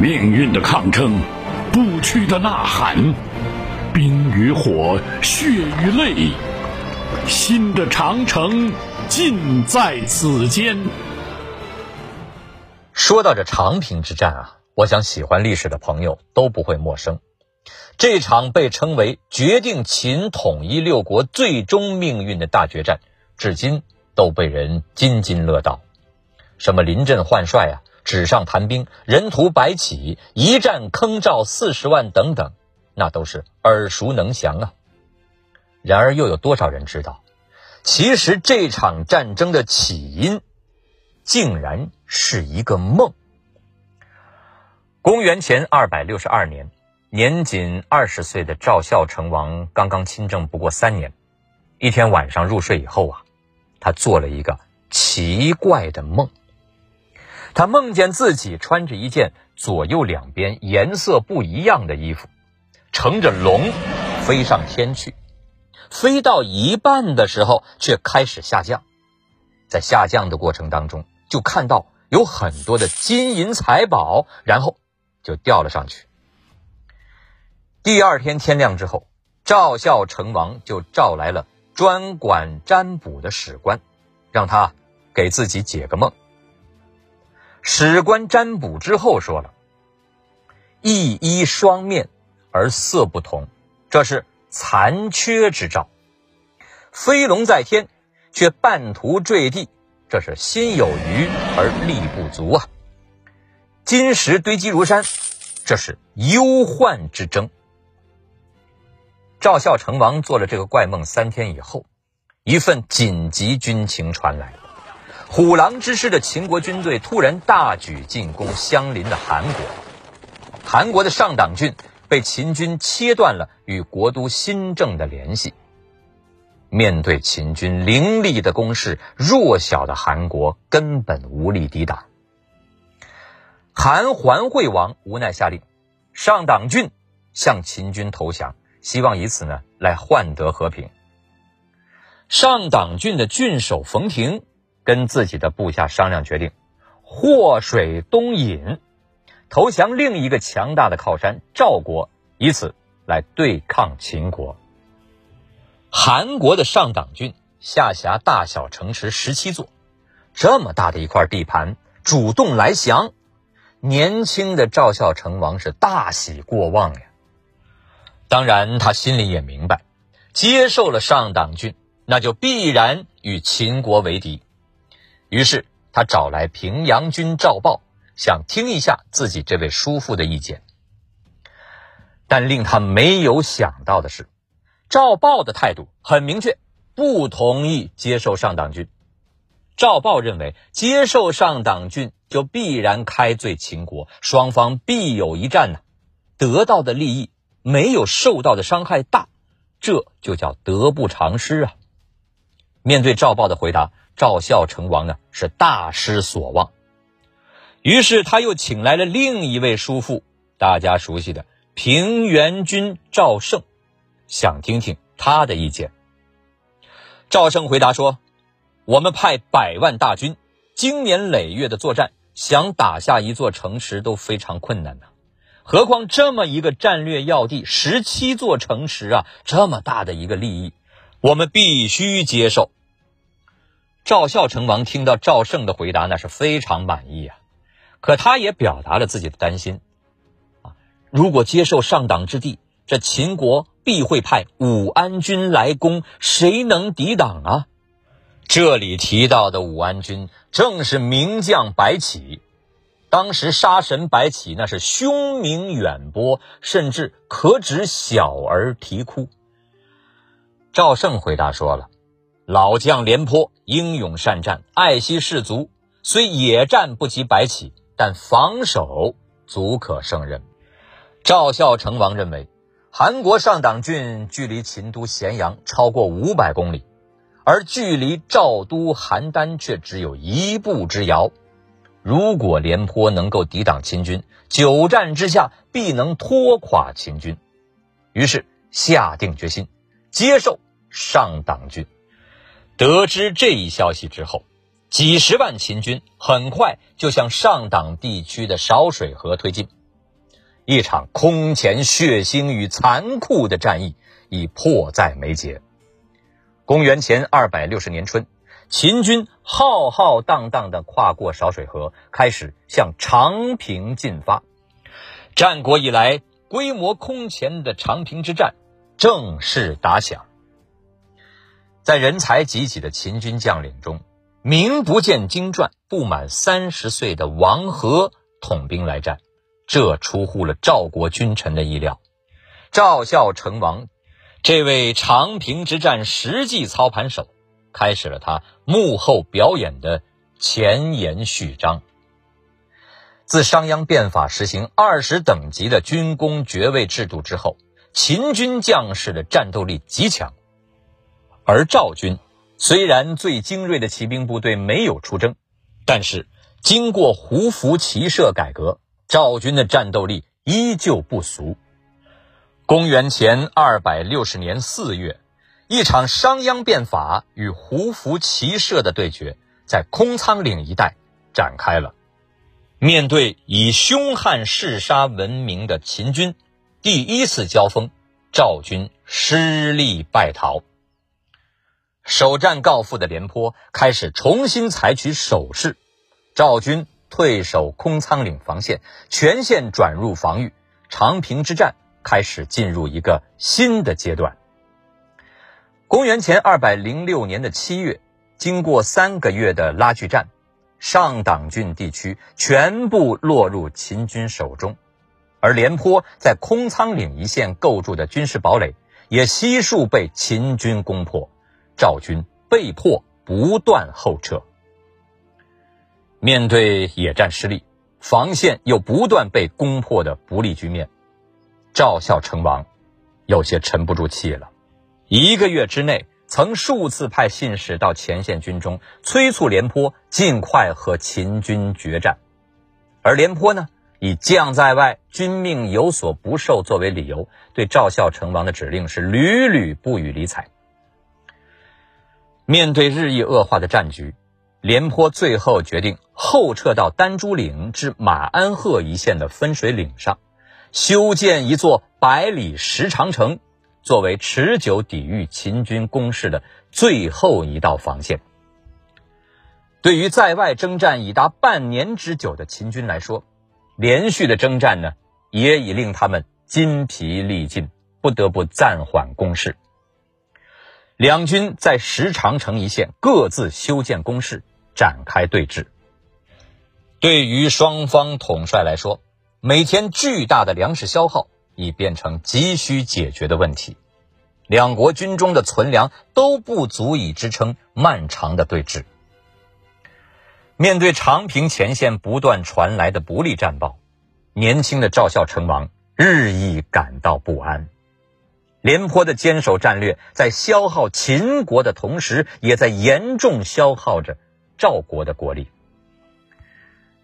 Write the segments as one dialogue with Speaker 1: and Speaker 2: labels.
Speaker 1: 命运的抗争，不屈的呐喊，冰与火，血与泪，新的长城尽在此间。
Speaker 2: 说到这长平之战啊，我想喜欢历史的朋友都不会陌生。这场被称为决定秦统一六国最终命运的大决战，至今都被人津津乐道。什么临阵换帅啊？纸上谈兵，人屠白起，一战坑赵四十万等等，那都是耳熟能详啊。然而，又有多少人知道，其实这场战争的起因，竟然是一个梦。公元前二百六十二年，年仅二十岁的赵孝成王刚刚亲政不过三年，一天晚上入睡以后啊，他做了一个奇怪的梦。他梦见自己穿着一件左右两边颜色不一样的衣服，乘着龙飞上天去，飞到一半的时候却开始下降，在下降的过程当中，就看到有很多的金银财宝，然后就掉了上去。第二天天亮之后，赵孝成王就召来了专管占卜的史官，让他给自己解个梦。史官占卜之后说了：“一衣双面而色不同，这是残缺之兆；飞龙在天，却半途坠地，这是心有余而力不足啊。金石堆积如山，这是忧患之争。”赵孝成王做了这个怪梦三天以后，一份紧急军情传来。虎狼之师的秦国军队突然大举进攻相邻的韩国，韩国的上党郡被秦军切断了与国都新郑的联系。面对秦军凌厉的攻势，弱小的韩国根本无力抵挡。韩桓惠王无奈下令，上党郡向秦军投降，希望以此呢来换得和平。上党郡的郡守冯亭。跟自己的部下商量，决定祸水东引，投降另一个强大的靠山赵国，以此来对抗秦国。韩国的上党郡下辖大小城池十七座，这么大的一块地盘，主动来降，年轻的赵孝成王是大喜过望呀。当然，他心里也明白，接受了上党郡，那就必然与秦国为敌。于是他找来平阳君赵豹，想听一下自己这位叔父的意见。但令他没有想到的是，赵豹的态度很明确，不同意接受上党郡。赵豹认为，接受上党郡就必然开罪秦国，双方必有一战呢，得到的利益没有受到的伤害大，这就叫得不偿失啊。面对赵豹的回答。赵孝成王呢是大失所望，于是他又请来了另一位叔父，大家熟悉的平原君赵胜，想听听他的意见。赵胜回答说：“我们派百万大军，经年累月的作战，想打下一座城池都非常困难呐，何况这么一个战略要地，十七座城池啊，这么大的一个利益，我们必须接受。”赵孝成王听到赵胜的回答，那是非常满意啊。可他也表达了自己的担心啊，如果接受上党之地，这秦国必会派武安军来攻，谁能抵挡啊？这里提到的武安军，正是名将白起。当时杀神白起那是凶名远播，甚至可指小儿啼哭。赵胜回答说了。老将廉颇英勇善战，爱惜士卒，虽野战不及白起，但防守足可胜任。赵孝成王认为，韩国上党郡距离秦都咸阳超过五百公里，而距离赵都邯郸却只有一步之遥。如果廉颇能够抵挡秦军，久战之下必能拖垮秦军。于是下定决心接受上党郡。得知这一消息之后，几十万秦军很快就向上党地区的少水河推进。一场空前血腥与残酷的战役已迫在眉睫。公元前二百六十年春，秦军浩浩荡荡地跨过少水河，开始向长平进发。战国以来规模空前的长平之战正式打响。在人才济济的秦军将领中，名不见经传、不满三十岁的王和统兵来战。这出乎了赵国君臣的意料，赵孝成王，这位长平之战实际操盘手，开始了他幕后表演的前言序章。自商鞅变法实行二十等级的军功爵位制度之后，秦军将士的战斗力极强，而赵军虽然最精锐的骑兵部队没有出征，但是经过胡服骑射改革。赵军的战斗力依旧不俗。公元前二百六十年四月，一场商鞅变法与胡服骑射的对决在空仓岭一带展开了。面对以凶悍嗜杀闻名的秦军，第一次交锋，赵军失利败逃。首战告负的廉颇开始重新采取守势，赵军。退守空仓岭防线，全线转入防御。长平之战开始进入一个新的阶段。公元前二百零六年的七月，经过三个月的拉锯战，上党郡地区全部落入秦军手中，而廉颇在空仓岭一线构筑的军事堡垒也悉数被秦军攻破，赵军被迫不断后撤。面对野战失利，防线又不断被攻破的不利局面，赵孝成王有些沉不住气了。一个月之内，曾数次派信使到前线军中，催促廉颇尽快和秦军决战。而廉颇呢，以将在外，军命有所不受作为理由，对赵孝成王的指令是屡屡不予理睬。面对日益恶化的战局。廉颇最后决定后撤到丹朱岭至马鞍鹤一线的分水岭上，修建一座百里石长城，作为持久抵御秦军攻势的最后一道防线。对于在外征战已达半年之久的秦军来说，连续的征战呢，也已令他们筋疲力尽，不得不暂缓攻势。两军在石长城一线各自修建工事，展开对峙。对于双方统帅来说，每天巨大的粮食消耗已变成急需解决的问题。两国军中的存粮都不足以支撑漫长的对峙。面对长平前线不断传来的不利战报，年轻的赵孝成王日益感到不安。廉颇的坚守战略，在消耗秦国的同时，也在严重消耗着赵国的国力。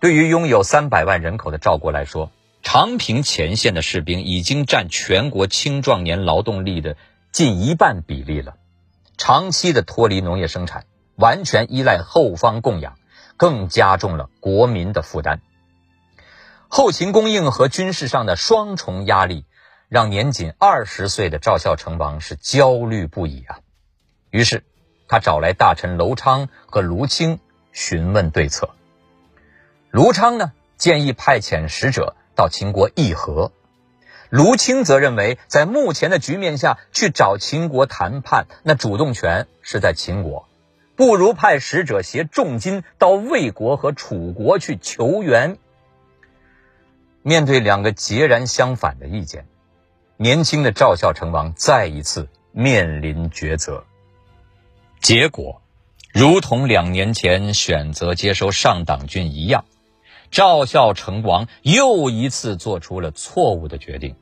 Speaker 2: 对于拥有三百万人口的赵国来说，长平前线的士兵已经占全国青壮年劳动力的近一半比例了。长期的脱离农业生产，完全依赖后方供养，更加重了国民的负担。后勤供应和军事上的双重压力。让年仅二十岁的赵孝成王是焦虑不已啊！于是，他找来大臣楼昌和卢青询问对策。卢昌呢建议派遣使者到秦国议和，卢青则认为在目前的局面下去找秦国谈判，那主动权是在秦国，不如派使者携重金到魏国和楚国去求援。面对两个截然相反的意见。年轻的赵孝成王再一次面临抉择，结果如同两年前选择接收上党郡一样，赵孝成王又一次做出了错误的决定，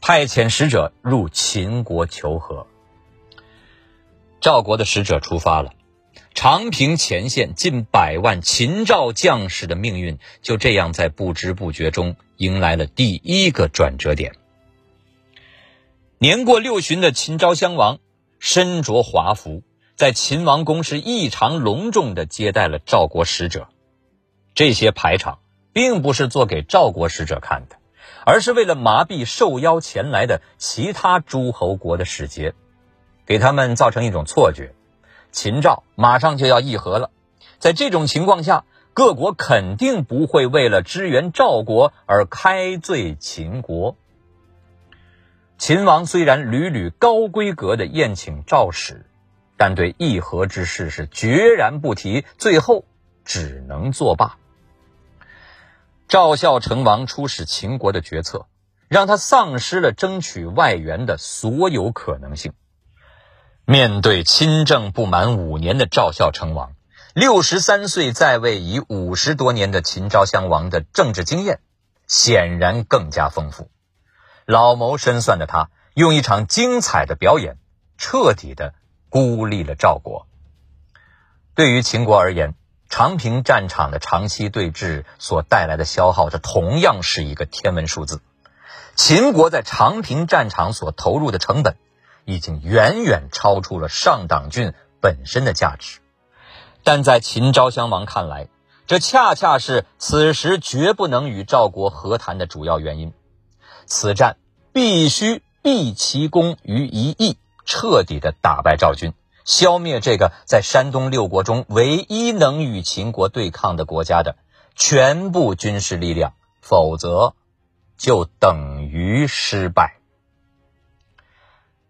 Speaker 2: 派遣使者入秦国求和。赵国的使者出发了，长平前线近百万秦赵将士的命运就这样在不知不觉中迎来了第一个转折点。年过六旬的秦昭襄王身着华服，在秦王宫是异常隆重地接待了赵国使者。这些排场并不是做给赵国使者看的，而是为了麻痹受邀前来的其他诸侯国的使节，给他们造成一种错觉：秦赵马上就要议和了。在这种情况下，各国肯定不会为了支援赵国而开罪秦国。秦王虽然屡屡高规格的宴请赵使，但对议和之事是决然不提，最后只能作罢。赵孝成王出使秦国的决策，让他丧失了争取外援的所有可能性。面对亲政不满五年的赵孝成王，六十三岁在位已五十多年的秦昭襄王的政治经验显然更加丰富。老谋深算的他，用一场精彩的表演，彻底的孤立了赵国。对于秦国而言，长平战场的长期对峙所带来的消耗，这同样是一个天文数字。秦国在长平战场所投入的成本，已经远远超出了上党郡本身的价值。但在秦昭襄王看来，这恰恰是此时绝不能与赵国和谈的主要原因。此战必须毕其功于一役，彻底的打败赵军，消灭这个在山东六国中唯一能与秦国对抗的国家的全部军事力量，否则就等于失败。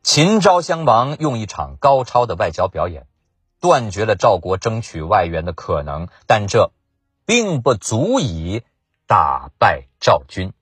Speaker 2: 秦昭襄王用一场高超的外交表演，断绝了赵国争取外援的可能，但这并不足以打败赵军。